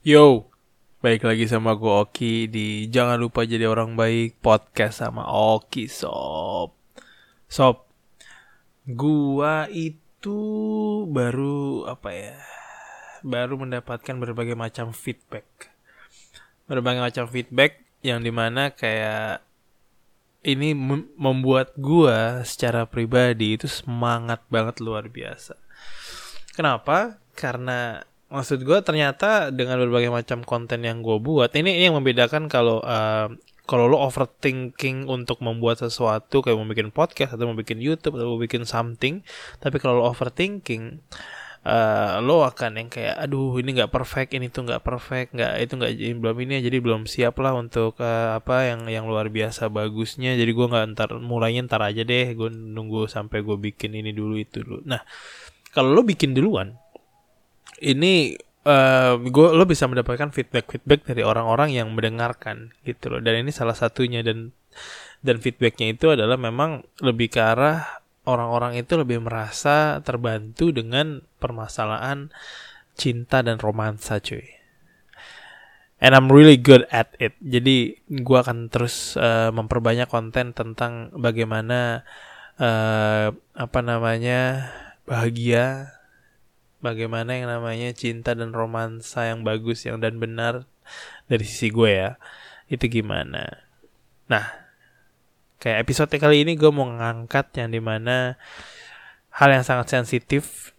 Yo, baik lagi sama gue Oki di Jangan Lupa Jadi Orang Baik podcast sama Oki Sob. Sob, gua itu baru apa ya? Baru mendapatkan berbagai macam feedback. Berbagai macam feedback yang di mana kayak ini membuat gua secara pribadi itu semangat banget luar biasa. Kenapa? Karena maksud gue ternyata dengan berbagai macam konten yang gue buat ini ini yang membedakan kalau uh, kalau lo overthinking untuk membuat sesuatu kayak mau bikin podcast atau mau bikin YouTube atau mau bikin something tapi kalau lo overthinking uh, lo akan yang kayak aduh ini nggak perfect ini tuh nggak perfect nggak itu nggak belum ini jadi belum siap lah untuk uh, apa yang yang luar biasa bagusnya jadi gue nggak ntar mulainya ntar aja deh gue nunggu sampai gue bikin ini dulu itu dulu. Nah kalau lo bikin duluan ini uh, eh, gue lo bisa mendapatkan feedback feedback dari orang-orang yang mendengarkan gitu loh. Dan ini salah satunya dan dan feedbacknya itu adalah memang lebih ke arah orang-orang itu lebih merasa terbantu dengan permasalahan cinta dan romansa cuy. And I'm really good at it. Jadi gue akan terus uh, memperbanyak konten tentang bagaimana uh, apa namanya bahagia bagaimana yang namanya cinta dan romansa yang bagus yang dan benar dari sisi gue ya. Itu gimana? Nah kayak episode kali ini gue mau ngangkat yang di mana hal yang sangat sensitif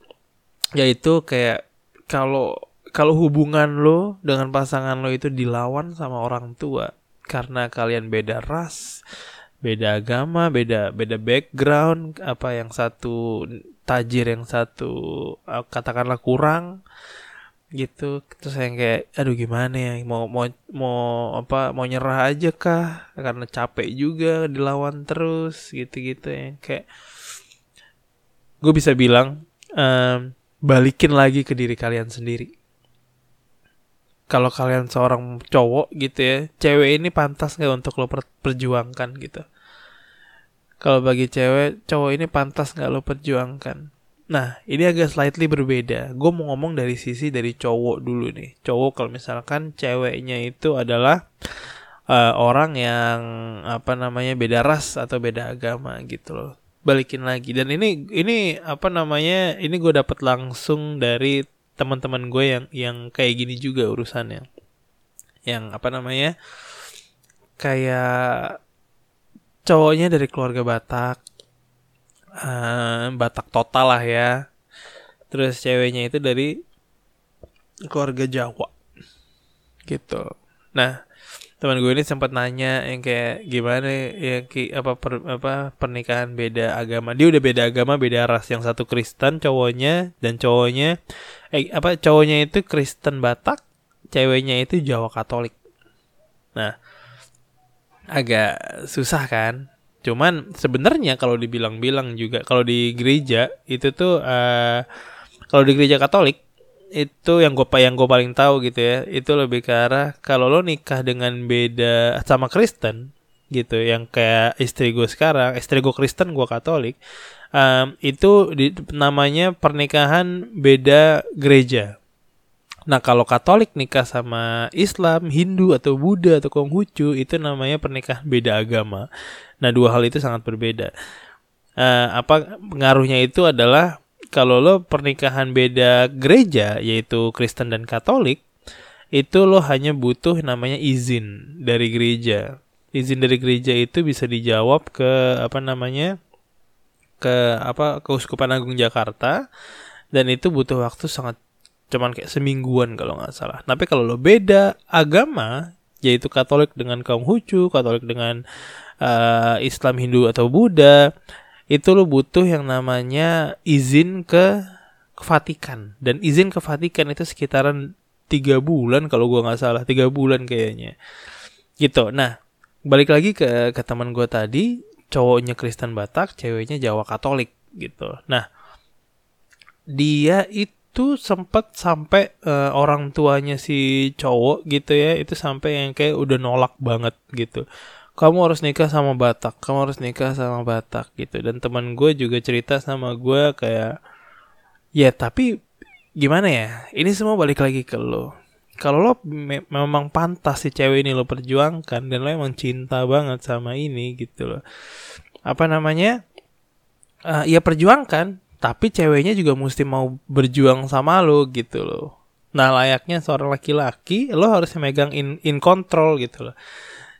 yaitu kayak kalau kalau hubungan lo dengan pasangan lo itu dilawan sama orang tua karena kalian beda ras beda agama, beda beda background, apa yang satu tajir yang satu eh, katakanlah kurang gitu. Terus yang kayak aduh gimana ya? Mau mau mau apa mau nyerah aja kah? Karena capek juga dilawan terus gitu-gitu yang kayak gue bisa bilang um, balikin lagi ke diri kalian sendiri kalau kalian seorang cowok gitu ya cewek ini pantas nggak untuk lo per perjuangkan gitu? Kalau bagi cewek cowok ini pantas nggak lo perjuangkan? Nah ini agak slightly berbeda. Gue mau ngomong dari sisi dari cowok dulu nih. Cowok kalau misalkan ceweknya itu adalah uh, orang yang apa namanya beda ras atau beda agama gitu loh. Balikin lagi. Dan ini ini apa namanya ini gue dapat langsung dari teman-teman gue yang yang kayak gini juga urusannya. Yang apa namanya kayak cowoknya dari keluarga Batak uh, Batak total lah ya. Terus ceweknya itu dari keluarga Jawa. Gitu. Nah teman gue ini sempat nanya yang kayak gimana ya ki, apa per, apa pernikahan beda agama. Dia udah beda agama beda ras. Yang satu Kristen cowoknya dan cowoknya eh apa cowoknya itu Kristen Batak ceweknya itu Jawa Katolik. Nah agak susah kan? Cuman sebenarnya kalau dibilang-bilang juga kalau di gereja itu tuh uh, kalau di gereja Katolik itu yang gue yang gue paling tahu gitu ya itu lebih ke arah kalau lo nikah dengan beda sama Kristen gitu yang kayak istri gue sekarang istri gue Kristen gue Katolik um, itu di, namanya pernikahan beda gereja Nah kalau Katolik nikah sama Islam, Hindu atau Buddha atau Konghucu itu namanya pernikahan beda agama. Nah dua hal itu sangat berbeda. Uh, apa pengaruhnya itu adalah kalau lo pernikahan beda gereja yaitu Kristen dan Katolik itu lo hanya butuh namanya izin dari gereja. Izin dari gereja itu bisa dijawab ke apa namanya ke apa keuskupan agung Jakarta dan itu butuh waktu sangat cuman kayak semingguan kalau nggak salah. Tapi kalau lo beda agama, yaitu Katolik dengan kaum Hucu, Katolik dengan uh, Islam, Hindu atau Buddha, itu lo butuh yang namanya izin ke, Vatikan. Dan izin ke Vatikan itu sekitaran tiga bulan kalau gua nggak salah, tiga bulan kayaknya. Gitu. Nah, balik lagi ke ke teman gue tadi, cowoknya Kristen Batak, ceweknya Jawa Katolik gitu. Nah, dia itu sempat sampai uh, orang tuanya si cowok gitu ya itu sampai yang kayak udah nolak banget gitu. Kamu harus nikah sama Batak kamu harus nikah sama Batak gitu. Dan teman gue juga cerita sama gue kayak ya tapi gimana ya? Ini semua balik lagi ke lo kalau lo me memang pantas si cewek ini lo perjuangkan dan lo emang cinta banget sama ini gitu loh. Apa namanya? Uh, ya perjuangkan tapi ceweknya juga mesti mau berjuang sama lo gitu loh. Nah layaknya seorang laki-laki lo harus megang in in control gitu loh.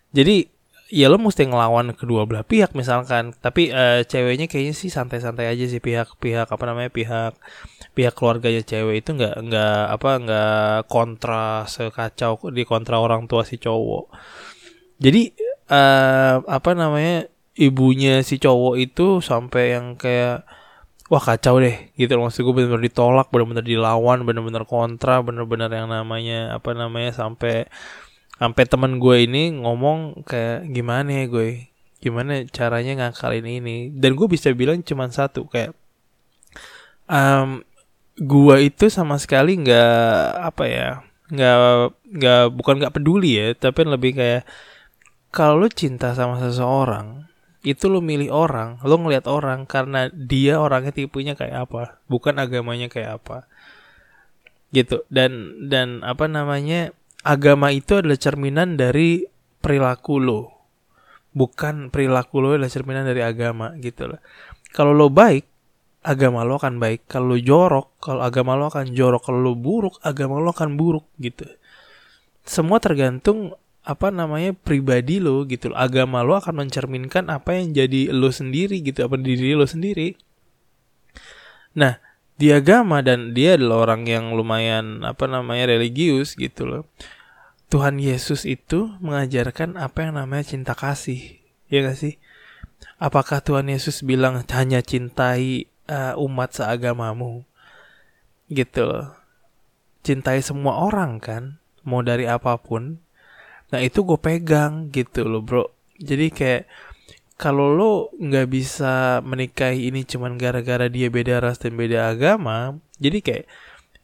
Jadi ya lo mesti ngelawan kedua belah pihak misalkan. Tapi uh, ceweknya kayaknya sih santai-santai aja sih. Pihak-pihak apa namanya pihak pihak keluarganya cewek itu nggak nggak apa nggak kontra sekacau di kontra orang tua si cowok. Jadi uh, apa namanya ibunya si cowok itu sampai yang kayak wah kacau deh gitu maksud gue benar-benar ditolak benar-benar dilawan benar-benar kontra benar-benar yang namanya apa namanya sampai sampai teman gue ini ngomong kayak gimana ya gue? Gimana caranya ngakalin ini? Dan gue bisa bilang cuma satu kayak um, gue itu sama sekali nggak apa ya nggak nggak bukan nggak peduli ya tapi lebih kayak kalau lo cinta sama seseorang itu lo milih orang lo ngelihat orang karena dia orangnya tipenya kayak apa bukan agamanya kayak apa. Gitu. Dan dan apa namanya agama itu adalah cerminan dari perilaku lo. Bukan perilaku lo adalah cerminan dari agama gitu loh. Kalau lo baik, agama lo akan baik. Kalau lo jorok, kalau agama lo akan jorok. Kalau lo buruk, agama lo akan buruk gitu. Semua tergantung apa namanya pribadi lo gitu loh. Agama lo akan mencerminkan apa yang jadi lo sendiri gitu, apa diri lo sendiri. Nah, di agama dan dia adalah orang yang lumayan apa namanya religius gitu loh. Tuhan Yesus itu mengajarkan apa yang namanya cinta kasih, ya gak sih? Apakah Tuhan Yesus bilang hanya cintai uh, umat seagamamu, gitu loh? Cintai semua orang kan, mau dari apa pun. Nah itu gue pegang gitu loh bro. Jadi kayak kalau lo nggak bisa menikahi ini cuman gara-gara dia beda ras dan beda agama jadi kayak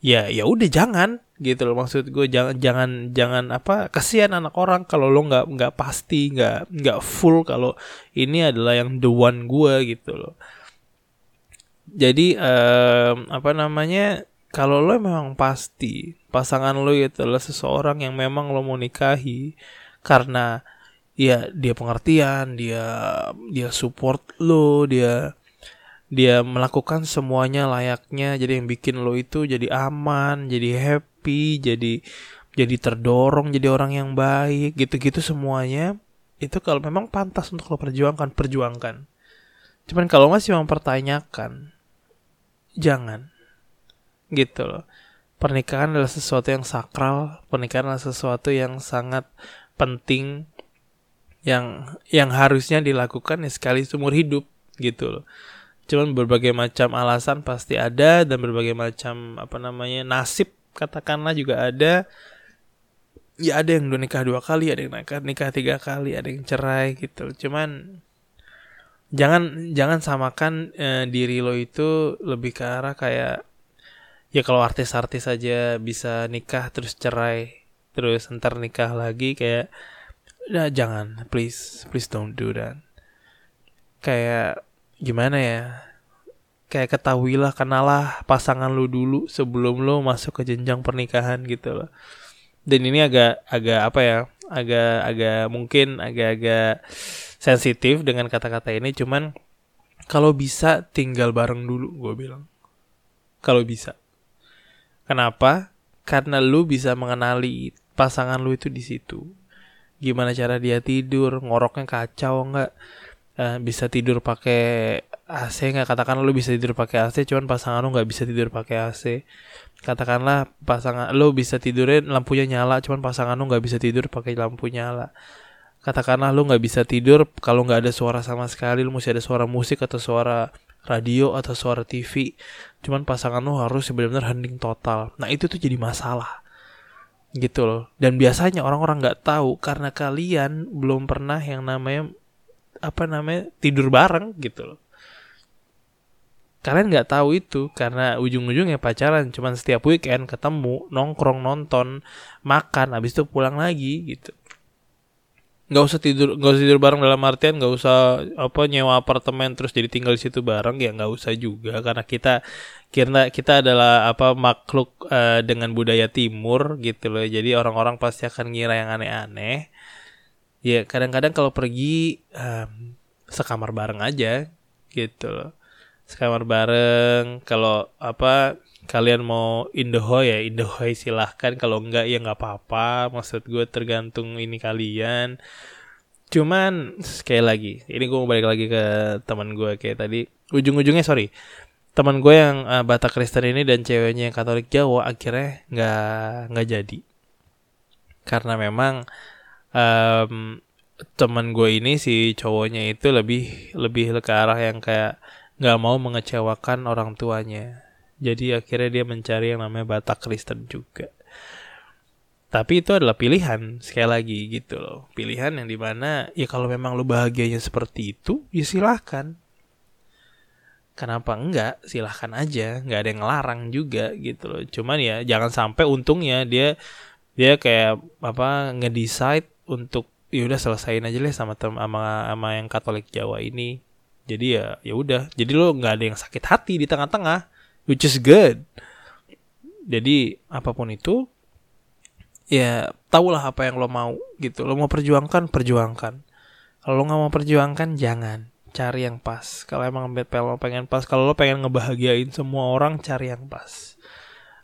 ya ya udah jangan gitu loh. Maksud gue jangan jangan jangan apa kasihan anak orang kalau lo nggak nggak pasti nggak nggak full kalau ini adalah yang the one gue gitu loh. Jadi um, apa namanya kalau lo memang pasti pasangan lo itu adalah seseorang yang memang lo mau nikahi karena ya dia pengertian dia dia support lo dia dia melakukan semuanya layaknya. Jadi yang bikin lo itu jadi aman jadi happy jadi jadi terdorong jadi orang yang baik gitu-gitu semuanya. Itu kalau memang pantas untuk lo perjuangkan perjuangkan. Cuman kalau masih mempertanyakan jangan. Gitu loh. Pernikahan adalah sesuatu yang sakral pernikahan adalah sesuatu yang sangat penting yang yang harusnya dilakukan ya sekali seumur hidup gitu loh. Cuman berbagai macam alasan pasti ada dan berbagai macam apa namanya nasib katakanlah juga ada. Ya ada yang udah nikah dua kali, ada yang nikah nikah tiga kali, ada yang cerai gitu. Cuman jangan jangan samakan eh, diri lo itu lebih ke arah kayak ya kalau artis-artis aja bisa nikah terus cerai terus ntar nikah lagi kayak Nah, jangan, please, please don't do that. Kayak gimana ya? Kayak ketahuilah, kenalah pasangan lu dulu sebelum lu masuk ke jenjang pernikahan gitu loh. Dan ini agak agak apa ya? Agak agak mungkin agak-agak sensitif dengan kata-kata ini cuman kalau bisa tinggal bareng dulu gue bilang. Kalau bisa. Kenapa? Karena lu bisa mengenali pasangan lu itu di situ gimana cara dia tidur ngoroknya kacau nggak? Uh, bisa tidur pakai AC nggak? Katakanlah lu bisa tidur pakai AC cuman pasangan lu nggak bisa tidur pakai AC katakanlah pasangan lu bisa tidurin lampunya nyala cuman pasangan lu nggak bisa tidur pakai lampu nyala. Katakanlah lu nggak bisa tidur kalau nggak ada suara sama sekali lu mesti ada suara musik atau suara radio atau suara TV cuman pasangan lu harus benar-benar hening total. Nah itu tuh jadi masalah gitu loh. Dan biasanya orang-orang nggak tahu karena kalian belum pernah yang namanya apa namanya tidur bareng gitu loh. Kalian nggak tahu itu karena ujung-ujungnya pacaran. Cuman setiap weekend ketemu nongkrong nonton makan habis itu pulang lagi gitu nggak usah tidur nggak usah tidur bareng dalam artian nggak usah apa nyewa apartemen terus jadi tinggal di situ bareng ya nggak usah juga. Karena kita kita kita adalah apa makhluk uh, dengan budaya timur gitu loh. Jadi orang-orang pasti akan ngira yang aneh-aneh. Ya kadang-kadang kalau pergi um, sekamar bareng aja gitu loh. Sekamar bareng kalau apa kalian mau indohoy ya indohoy silahkan. Kalau enggak ya nggak apa-apa. Maksud gue tergantung ini kalian. Cuman sekali lagi ini gue mau balik lagi ke teman gue kayak tadi. Ujung-ujungnya sorry. Teman gue yang uh, Batak Kristen ini dan ceweknya yang Katolik Jawa akhirnya nggak nggak jadi. Karena memang um, teman gue ini si cowoknya itu lebih lebih ke arah yang kayak nggak mau mengecewakan orang tuanya. Jadi akhirnya dia mencari yang namanya Batak Kristen juga. Tapi itu adalah pilihan sekali lagi gitu loh. Pilihan yang di mana ya kalau memang lu bahagianya seperti itu ya silahkan. Kenapa enggak? Silahkan aja, nggak ada yang ngelarang juga gitu loh. Cuman ya jangan sampai untungnya dia dia kayak apa ngedecide untuk ya udah selesain aja deh sama sama sama yang Katolik Jawa ini jadi ya ya udah jadi lo nggak ada yang sakit hati di tengah-tengah which is good. Jadi apa pun itu ya tahulah apa yang lo mau gitu. Lo mau perjuangkan perjuangkan. Kalau lo nggak mau perjuangkan jangan. Cari yang pas. Kalau emang lo pengen pas kalau lo pengen ngebahagiain semua orang cari yang pas.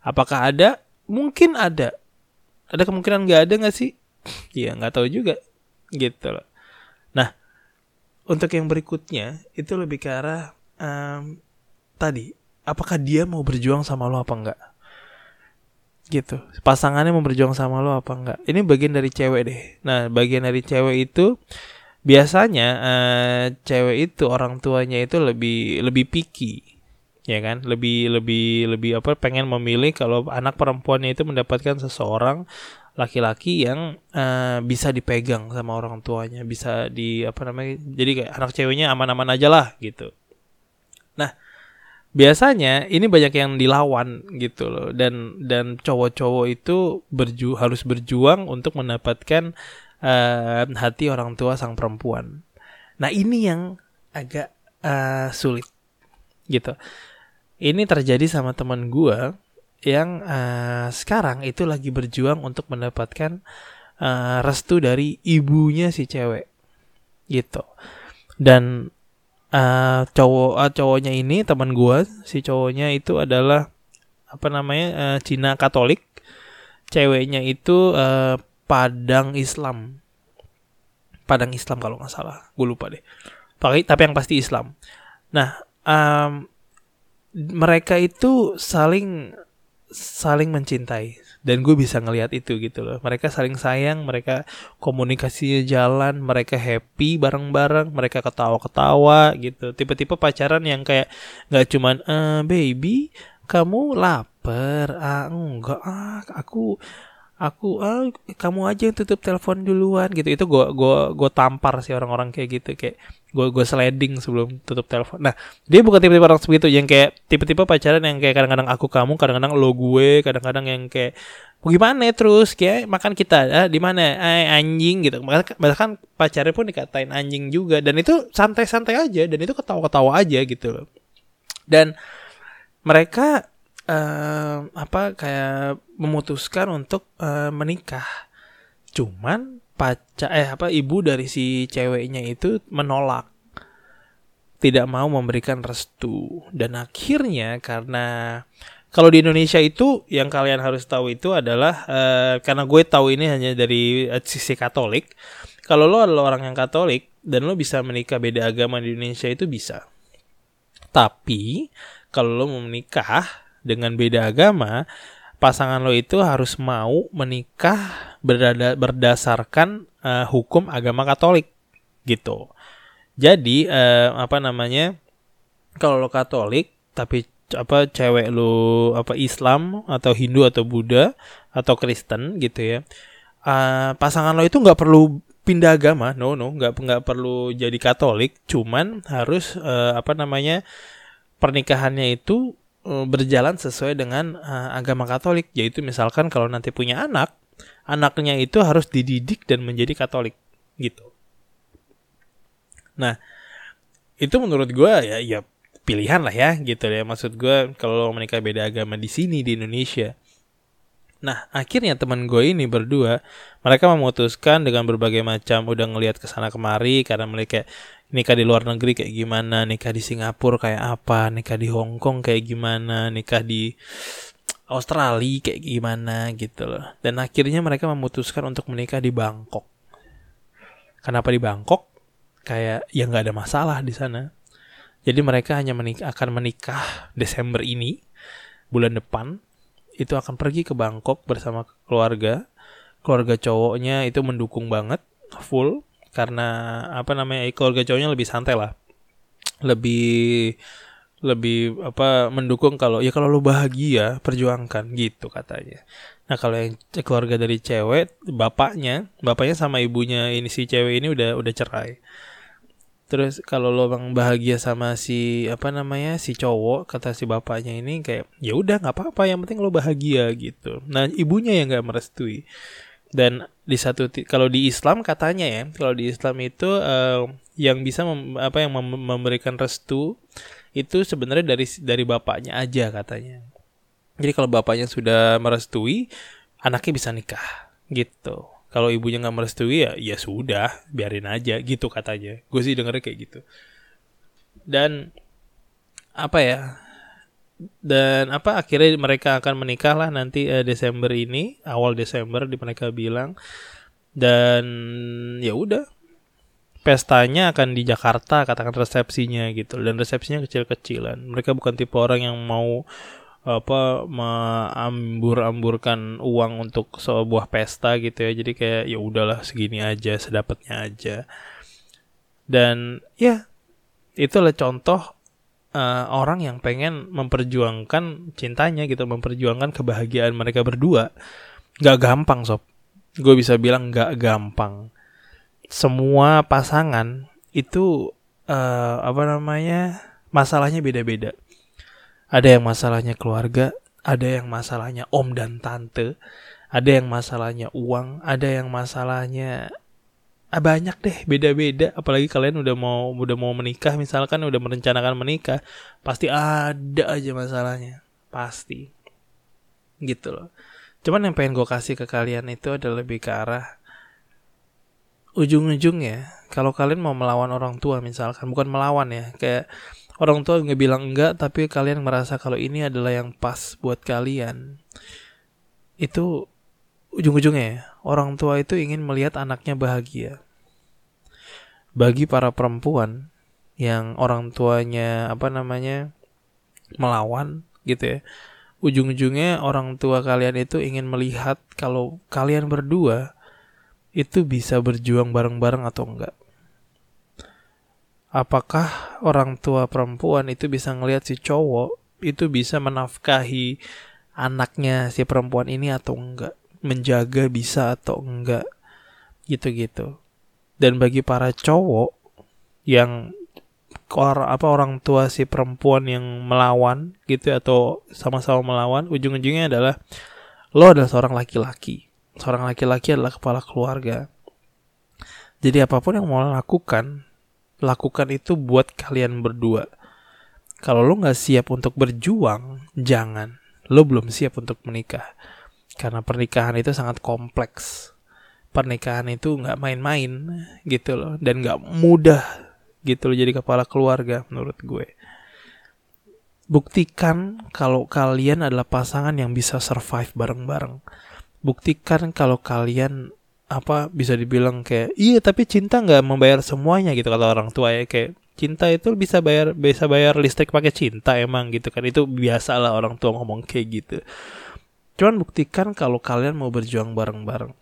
Apakah ada? Mungkin ada. Ada kemungkinan nggak ada nggak sih? Iya nggak tahu juga. Gitu loh. Nah untuk yang berikutnya itu lebih ke arah um, tadi apakah dia mau berjuang sama lo apa enggak gitu pasangannya mau berjuang sama lo apa enggak ini bagian dari cewek deh nah bagian dari cewek itu biasanya uh, cewek itu orang tuanya itu lebih lebih picky ya kan lebih lebih lebih apa pengen memilih kalau anak perempuannya itu mendapatkan seseorang laki-laki yang uh, bisa dipegang sama orang tuanya, bisa di apa namanya? Jadi kayak anak ceweknya aman-aman aja lah gitu. Nah, biasanya ini banyak yang dilawan gitu loh dan dan cowok-cowok itu berju harus berjuang untuk mendapatkan uh, hati orang tua sang perempuan. Nah, ini yang agak uh, sulit gitu. Ini terjadi sama teman gue yang uh, sekarang itu lagi berjuang untuk mendapatkan uh, restu dari ibunya si cewek gitu dan uh, cowok uh, cowoknya ini teman gue si cowoknya itu adalah apa namanya uh, Cina Katolik. Ceweknya itu uh, Padang Islam. Padang Islam kalau nggak salah. Gue lupa deh. Tapi tapi yang pasti Islam. Nah um, mereka itu saling saling mencintai dan gue bisa ngelihat itu gitu loh. Mereka saling sayang mereka komunikasinya jalan mereka happy bareng-bareng mereka ketawa-ketawa gitu. Tipe-tipe pacaran yang kayak nggak cuman eh baby kamu lapar? Ah enggak. Ah aku aku ah kamu aja yang tutup telepon duluan gitu. Itu gue gua gua tampar sih orang-orang kayak gitu kayak gue gue sliding sebelum tutup telepon. Nah dia bukan tipe-tipe orang sebegitu yang kayak tipe-tipe pacaran yang kayak kadang-kadang aku kamu kadang-kadang lo gue kadang-kadang yang kayak gimana ya terus? Kayak makan kita ah, di mana? Eh, anjing gitu. Bahkan pacarnya pun dikatain anjing juga. Dan itu santai-santai aja dan itu ketawa-ketawa aja gitu dan mereka uh, apa kayak memutuskan untuk uh, menikah. Cuman pacar eh apa ibu dari si ceweknya itu menolak. Tidak mau memberikan restu dan akhirnya karena kalau di Indonesia itu yang kalian harus tahu itu adalah uh, karena gue tahu ini hanya dari uh, sisi Katolik. Kalau lo adalah orang yang Katolik dan lo bisa menikah beda agama di Indonesia itu bisa. Tapi kalau lo mau menikah dengan beda agama, pasangan lo itu harus mau menikah berdada, berdasarkan uh, hukum agama Katolik gitu. Jadi uh, apa namanya? Kalau lo Katolik tapi apa cewek lo apa Islam atau Hindu atau Buddha atau Kristen gitu ya. Uh, pasangan lo itu nggak perlu pindah agama, no no, nggak nggak perlu jadi Katolik, cuman harus uh, apa namanya pernikahannya itu berjalan sesuai dengan uh, agama Katolik. Yaitu misalkan kalau nanti punya anak anaknya itu harus dididik dan menjadi Katolik gitu. Nah itu menurut gue ya ya pilihan lah ya gitu ya. Maksud gue kalau lo menikah beda agama di sini di Indonesia Nah, akhirnya teman gue ini berdua, mereka memutuskan dengan berbagai macam udah ngelihat ke sana kemari karena mereka nikah di luar negeri kayak gimana, nikah di Singapura kayak apa, nikah di Hong Kong kayak gimana, nikah di Australia kayak gimana gitu loh. Dan akhirnya mereka memutuskan untuk menikah di Bangkok. Kenapa di Bangkok? Kayak ya nggak ada masalah di sana. Jadi mereka hanya menikah, akan menikah Desember ini, bulan depan, itu akan pergi ke Bangkok bersama keluarga. Keluarga cowoknya itu mendukung banget full karena apa namanya keluarga cowoknya lebih santai lah. Lebih lebih apa mendukung kalau ya kalau lu bahagia perjuangkan gitu katanya. Nah kalau yang keluarga dari cewek bapaknya bapaknya sama ibunya ini si cewek ini udah udah cerai Terus kalau lo bang bahagia sama si apa namanya si cowok kata si bapaknya ini kayak ya udah nggak apa-apa yang penting lo bahagia gitu. Nah ibunya yang nggak merestui. Dan di satu kalau di Islam katanya ya kalau di Islam itu uh, yang bisa mem, apa yang mem, memberikan restu itu sebenarnya dari dari bapaknya aja katanya. Jadi kalau bapaknya sudah merestui anaknya bisa nikah gitu kalau ibunya nggak merestui ya ya sudah biarin aja gitu katanya. Gue sih dengernya kayak gitu. Dan apa ya dan apa akhirnya mereka akan menikah lah nanti uh, Desember ini awal Desember di mereka bilang. Dan ya udah pestanya akan di Jakarta katakan resepsinya gitu. Dan resepsinya kecil-kecilan. Mereka bukan tipe orang yang mau apa mengambur-amburkan uang untuk sebuah pesta gitu ya. Jadi kayak ya udahlah segini aja sedapatnya aja. Dan ya itulah contoh uh, orang yang pengen memperjuangkan cintanya gitu memperjuangkan kebahagiaan mereka berdua. Gak gampang sob. Gue bisa bilang gak gampang. Semua pasangan itu uh, apa namanya masalahnya beda-beda ada yang masalahnya keluarga, ada yang masalahnya om dan tante, ada yang masalahnya uang, ada yang masalahnya ah, banyak deh beda-beda. Apalagi kalian udah mau udah mau menikah misalkan udah merencanakan menikah pasti ada aja masalahnya. Pasti. Gitu loh. Cuman yang pengen gue kasih ke kalian itu adalah lebih ke arah ujung-ujungnya kalau kalian mau melawan orang tua misalkan bukan melawan ya kayak orang tua nggak bilang enggak tapi kalian merasa kalau ini adalah yang pas buat kalian. Itu ujung-ujungnya ya, orang tua itu ingin melihat anaknya bahagia. Bagi para perempuan yang orang tuanya apa namanya melawan gitu ya ujung-ujungnya orang tua kalian itu ingin melihat kalau kalian berdua itu bisa berjuang bareng-bareng atau enggak apakah orang tua perempuan itu bisa ngelihat si cowok itu bisa menafkahi anaknya si perempuan ini atau enggak? Menjaga bisa atau enggak? Gitu-gitu. Dan bagi para cowok yang or, apa orang tua si perempuan yang melawan gitu atau sama-sama melawan ujung-ujungnya adalah lo adalah seorang laki-laki. Seorang laki-laki adalah kepala keluarga. Jadi apa pun yang mau lakukan lakukan itu buat kalian berdua. Kalau lo nggak siap untuk berjuang, jangan. Lo belum siap untuk menikah. Karena pernikahan itu sangat kompleks. Pernikahan itu nggak main-main gitu loh. Dan nggak mudah gitu loh jadi kepala keluarga menurut gue. Buktikan kalau kalian adalah pasangan yang bisa survive bareng-bareng. Buktikan kalau kalian apa bisa dibilang kayak iya tapi cinta nggak membayar semuanya gitu kata orang tua ya. Kayak cinta itu bisa bayar bisa bayar listrik pakai cinta emang gitu kan. Itu biasa lah orang tua ngomong kayak gitu. Cuman buktikan kalau kalian mau berjuang bareng-bareng.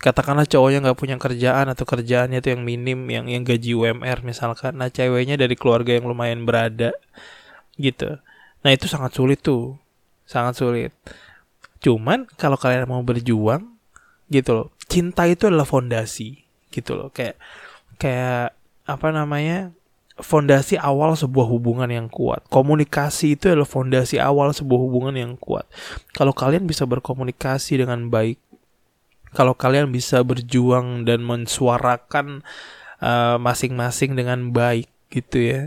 Katakanlah cowoknya nggak punya kerjaan atau kerjaannya itu yang minim yang yang gaji UMR misalkan. Nah ceweknya dari keluarga yang lumayan berada gitu. Nah itu sangat sulit tuh. Sangat sulit. Cuman kalau kalian mau berjuang gitu loh. Cinta itu adalah fondasi gitu loh. Kayak kayak apa namanya fondasi awal sebuah hubungan yang kuat. Komunikasi itu adalah fondasi awal sebuah hubungan yang kuat. Kalau kalian bisa berkomunikasi dengan baik kalau kalian bisa berjuang dan mensuarakan eh, masing-masing dengan baik gitu ya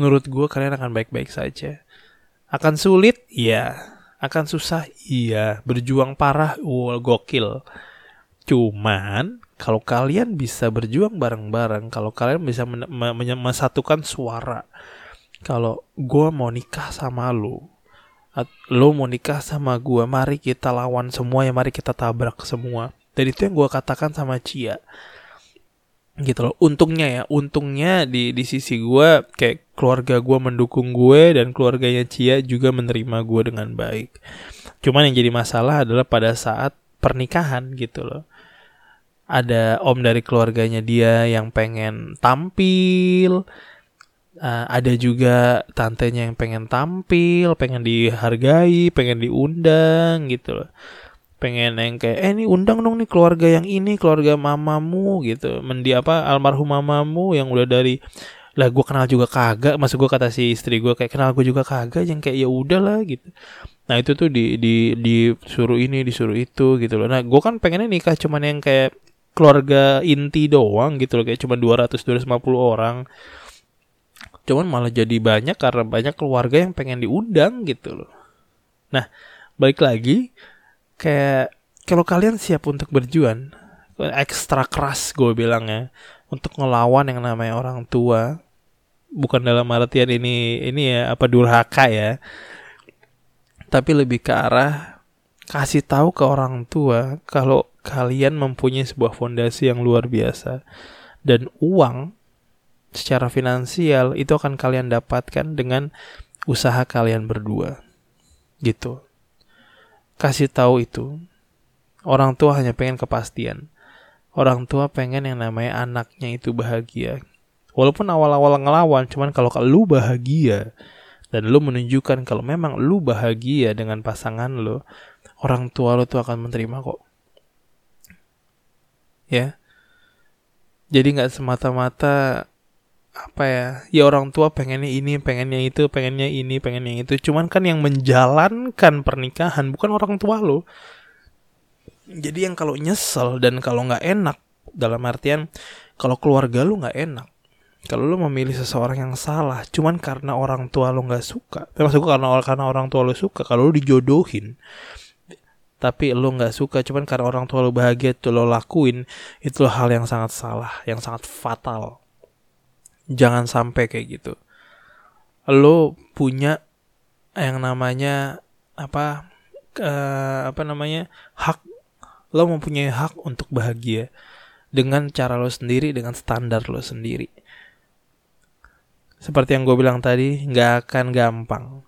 menurut gue kalian akan baik-baik saja. Akan sulit? Iya. Akan susah? Iya. Berjuang parah? Wow, gokil cuman kalau kalian bisa berjuang bareng-bareng kalau kalian bisa men- suara kalau gue mau nikah sama lo lo mau nikah sama gue mari kita lawan semua ya mari kita tabrak semua. Dan itu yang gue katakan sama Cia. Gitu loh. Untungnya ya untungnya di di sisi gue kayak keluarga gue mendukung gue dan keluarganya Cia juga menerima gue dengan baik. Cuman yang jadi masalah adalah pada saat pernikahan gitu loh. Ada om dari keluarganya dia yang pengen tampil uh, ada juga tantenya yang pengen tampil pengen dihargai pengen diundang gitu loh. Pengen yang kayak eh ini undang dong nih keluarga yang ini keluarga mamamu gitu. Mendi apa almarhum mamamu yang udah dari lah gue kenal juga kagak. Masuk gue kata si istri gue kayak kenal gue juga kagak yang kayak ya udah lah gitu. Nah itu tuh di di disuruh ini disuruh itu gitu loh. Nah gue kan pengennya nikah cuman yang kayak keluarga inti doang gitu loh. Kayak cuma 200 250 orang. Cuman malah jadi banyak karena banyak keluarga yang pengen diundang gitu loh. Nah balik lagi kayak kalau kalian siap untuk berjuang ekstra keras gue bilang ya untuk ngelawan yang namanya orang tua. Bukan dalam artian ini ini ya apa durhaka ya. Tapi lebih ke arah kasih tahu ke orang tua kalau kalian mempunyai sebuah fondasi yang luar biasa. Dan uang secara finansial itu akan kalian dapatkan dengan usaha kalian berdua. Gitu. Kasih tahu itu. Orang tua hanya pengen kepastian. Orang tua pengen yang namanya anaknya itu bahagia. Walaupun awal-awal ngelawan, cuman kalau lu bahagia dan lu menunjukkan kalau memang lu bahagia dengan pasangan lu, orang tua lu tuh akan menerima kok. Ya. Jadi nggak semata-mata apa ya ya orang tua pengennya ini pengennya itu pengennya ini pengennya itu cuman kan yang menjalankan pernikahan bukan orang tua lo jadi yang kalau nyesel dan kalau nggak enak dalam artian kalau keluarga lu nggak enak kalau lu memilih seseorang yang salah cuman karena orang tua lu nggak suka termasuk karena karena orang tua lu suka kalau lu dijodohin tapi lu nggak suka cuman karena orang tua lu bahagia tuh lo lakuin itu hal yang sangat salah yang sangat fatal. Jangan sampai kayak gitu. Lo punya yang namanya apa uh, apa namanya hak lo mempunyai hak untuk bahagia dengan cara lo sendiri dengan standar lo sendiri. Seperti yang gue bilang tadi nggak akan gampang.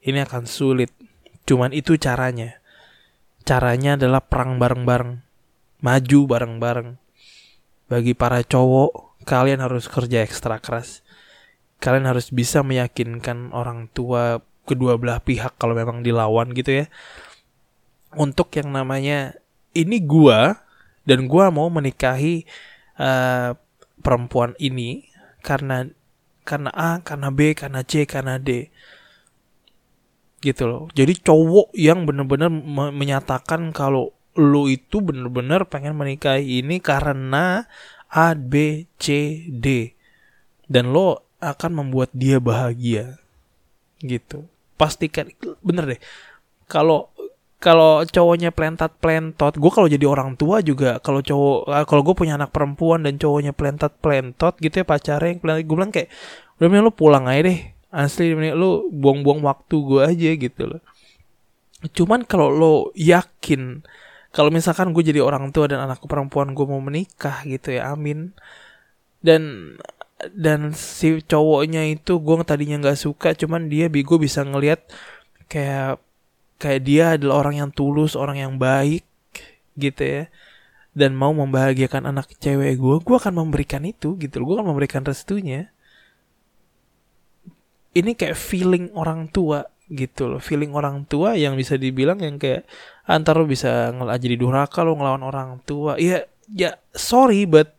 Ini akan sulit. Cuman itu caranya. Caranya adalah perang bareng-bareng. Maju bareng-bareng. Bagi para cowok kalian harus kerja ekstra keras. Kalian harus bisa meyakinkan orang tua kedua belah pihak kalau memang dilawan gitu ya. Untuk yang namanya ini gua dan gua mau menikahi uh, perempuan ini karena karena A, karena B, karena C, karena D. Gitu loh. Jadi cowok yang benar-benar menyatakan kalau lu itu benar-benar pengen menikahi ini karena A, B, C, D. Dan lo akan membuat dia bahagia. Gitu. Pastikan bener deh. Kalau kalau cowoknya plentat plentot, gue kalau jadi orang tua juga kalau cowok ah, kalau gue punya anak perempuan dan cowoknya plentat plentot gitu ya pacarnya yang plentat, gue bilang kayak udah mending lu pulang aja deh asli mending lu buang-buang waktu gue aja gitu loh. Cuman kalau lo yakin kalau misalkan gue jadi orang tua dan anakku perempuan gue mau menikah gitu ya amin dan dan si cowoknya itu gue tadinya nggak suka cuman dia gue bisa ngelihat kayak kayak dia adalah orang yang tulus orang yang baik gitu ya. Dan mau membahagiakan anak cewek gue gue akan memberikan itu gitu gue akan memberikan restunya. Ini kayak feeling orang tua gitu loh. Feeling orang tua yang bisa dibilang yang kayak antar lo bisa ngel jadi durhaka lo ngelawan orang tua. Ya ya sorry but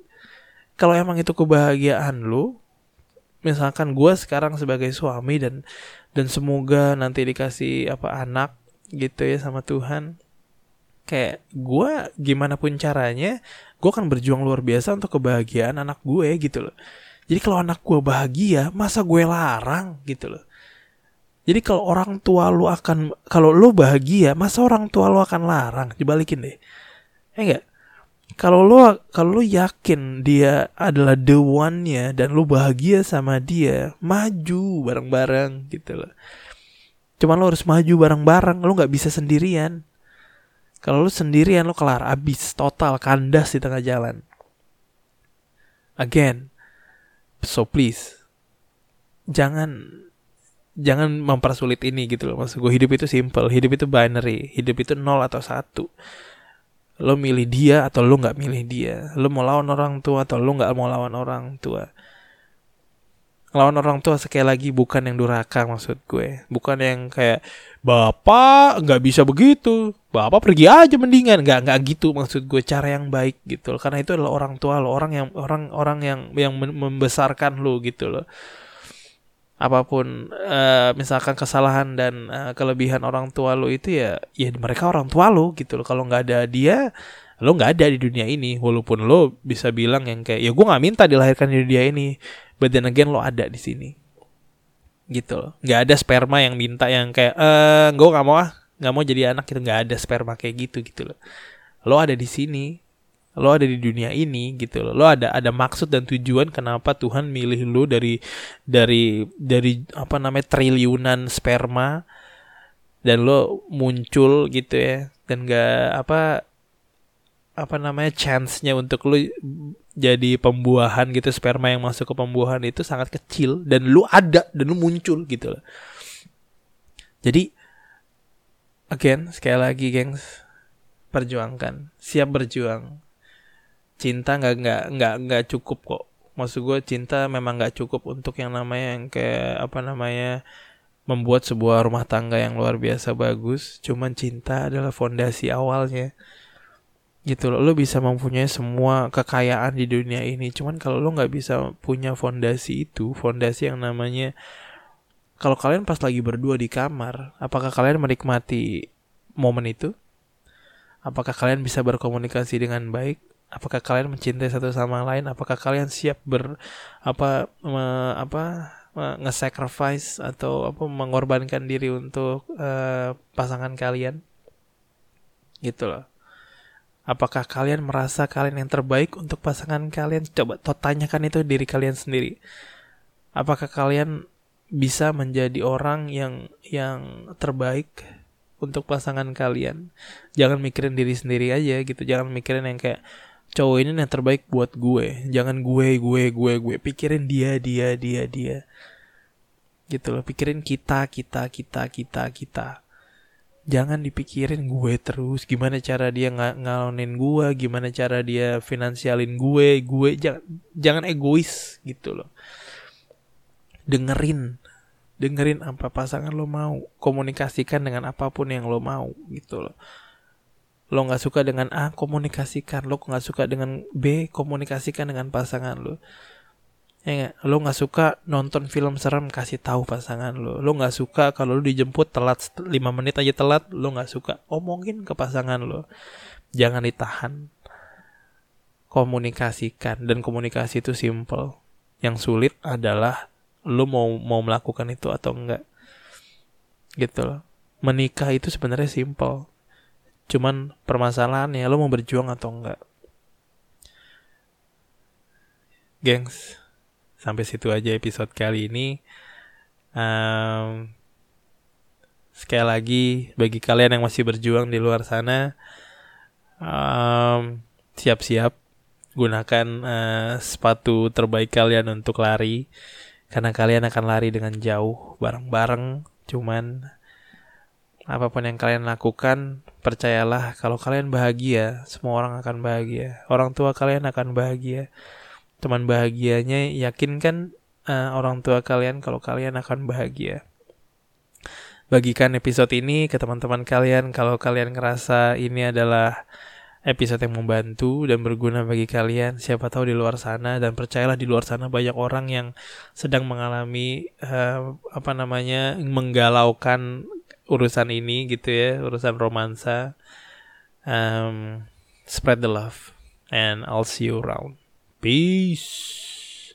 kalau emang itu kebahagiaan lo misalkan gue sekarang sebagai suami dan dan semoga nanti dikasih apa anak gitu ya sama Tuhan. Kayak gue gimana pun caranya gue akan berjuang luar biasa untuk kebahagiaan anak gue gitu loh. Jadi kalau anak gue bahagia masa gue larang gitu loh. Jadi kalau orang tua lu akan kalau lu bahagia masa orang tua lu akan larang? Dibalikin deh. Ya enggak? Kalau lu kalau lu yakin dia adalah the one-nya dan lu bahagia sama dia maju bareng-bareng gitu loh cuman lu harus maju bareng-bareng lu nggak bisa sendirian kalau lu sendirian lu kelar abis total kandas di tengah jalan. Again, so please jangan jangan mempersulit ini gitu loh. Maksud gue hidup itu simple, hidup itu binary, hidup itu nol atau satu. Lo milih dia atau lo nggak milih dia. Lo mau lawan orang tua atau lo nggak mau lawan orang tua lawan orang tua sekali lagi bukan yang durhaka maksud gue. Bukan yang kayak bapak nggak bisa begitu. Bapak pergi aja mendingan. Nggak nggak gitu maksud gue cara yang baik gitu loh. Karena itu adalah orang tua lo orang yang orang orang yang yang membesarkan lo gitu loh. Apa pun uh, misalkan kesalahan dan uh, kelebihan orang tua lo itu ya ya mereka orang tua lo gitu loh. Kalau nggak ada dia lo nggak ada di dunia ini. Walaupun lo bisa bilang yang kayak ya gue nggak minta dilahirkan di dunia ini but then again lo ada di sini. Gitu loh. Nggak ada sperma yang minta yang kayak eh gue nggak mau ah nggak mau jadi anak itu nggak ada sperma kayak gitu gitu loh. Lo ada di sini lo ada di dunia ini gitu loh. Lo ada ada maksud dan tujuan kenapa Tuhan milih lo dari dari dari apa namanya triliunan sperma dan lo muncul gitu ya. Dan gak apa apa namanya chance-nya untuk lu jadi pembuahan gitu sperma yang masuk ke pembuahan itu sangat kecil dan lu ada dan lu muncul gitu loh. Jadi again sekali lagi gengs perjuangkan. Siap berjuang. Cinta nggak nggak nggak nggak cukup kok. Maksud gue cinta memang nggak cukup untuk yang namanya yang kayak apa namanya membuat sebuah rumah tangga yang luar biasa bagus. Cuman cinta adalah fondasi awalnya gitu loh. Lo bisa mempunyai semua kekayaan di dunia ini. Cuman kalau lo nggak bisa punya fondasi itu fondasi yang namanya kalau kalian pas lagi berdua di kamar apakah kalian menikmati momen itu? Apakah kalian bisa berkomunikasi dengan baik? Apakah kalian mencintai satu sama lain? Apakah kalian siap ber apa me, apa nge-sacrifice atau apa mengorbankan diri untuk uh, pasangan kalian? Gitu loh Apakah kalian merasa kalian yang terbaik untuk pasangan kalian? Coba tanyakan itu diri kalian sendiri. Apakah kalian bisa menjadi orang yang yang terbaik untuk pasangan kalian? Jangan mikirin diri sendiri aja gitu. Jangan mikirin yang kayak cowok ini yang terbaik buat gue. Jangan gue, gue, gue, gue. Pikirin dia, dia, dia, dia. Gitu loh. Pikirin kita, kita, kita, kita, kita jangan dipikirin gue terus. Gimana cara dia ng ngalonin gue? Gimana cara dia finansialin gue? Gue jangan jangan egois gitu loh. Dengerin. Dengerin apa pasangan lo mau. Komunikasikan dengan apa pun yang lo mau gitu loh. Lo nggak suka dengan A komunikasikan. Lo nggak suka dengan B komunikasikan dengan pasangan lo Ya gak? Lo nggak suka nonton film serem kasih tahu pasangan lo. Lo nggak suka kalau lo dijemput telat 5 menit aja telat, lo nggak suka. Omongin ke pasangan lo. Jangan ditahan. Komunikasikan dan komunikasi itu simple. Yang sulit adalah lo mau mau melakukan itu atau enggak. Gitu loh. Menikah itu sebenarnya simple. Cuman permasalahannya lo mau berjuang atau enggak. Gengs, sampai situ aja episode kali ini. Um, sekali lagi bagi kalian yang masih berjuang di luar sana, um, siap-siap gunakan uh, sepatu terbaik kalian untuk lari karena kalian akan lari dengan jauh bareng-bareng. Cuman apa pun yang kalian lakukan percayalah kalau kalian bahagia semua orang akan bahagia. Orang tua kalian akan bahagia teman bahagianya yakinkan uh, orang tua kalian kalau kalian akan bahagia. Bagikan episode ini ke teman-teman kalian kalau kalian ngerasa ini adalah episode yang membantu dan berguna bagi kalian. Siapa tahu di luar sana dan percayalah di luar sana banyak orang yang sedang mengalami uh, apa namanya menggalaukan urusan ini gitu ya, urusan romansa Um, spread the love, and I'll see you around. Peace.